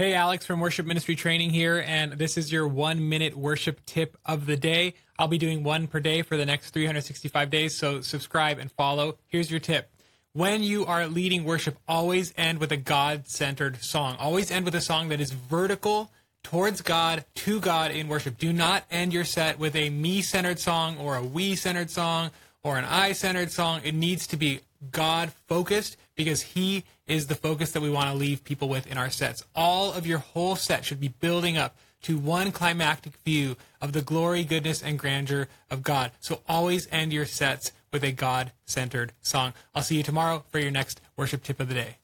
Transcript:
Hey, Alex from Worship Ministry Training here, and this is your one minute worship tip of the day. I'll be doing one per day for the next 365 days, so subscribe and follow. Here's your tip. When you are leading worship, always end with a God centered song. Always end with a song that is vertical towards God, to God in worship. Do not end your set with a me centered song or a we centered song or an I centered song. It needs to be God focused because He is the focus that we want to leave people with in our sets. All of your whole set should be building up to one climactic view of the glory, goodness, and grandeur of God. So always end your sets with a God centered song. I'll see you tomorrow for your next worship tip of the day.